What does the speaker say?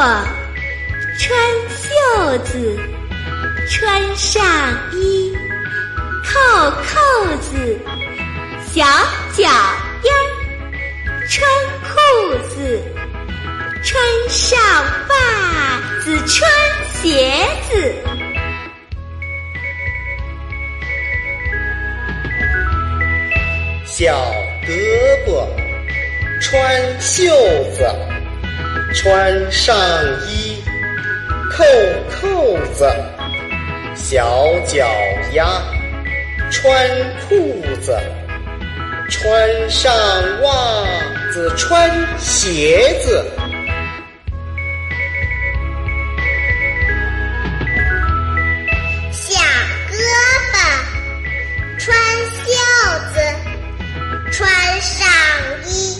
穿袖子，穿上衣，扣扣子，小脚丫，穿裤子，穿上袜子，穿鞋子。小胳膊穿袖子，穿上衣，扣扣子，小脚丫穿裤子，穿上袜子，穿鞋子。小胳膊穿袖子，穿上衣，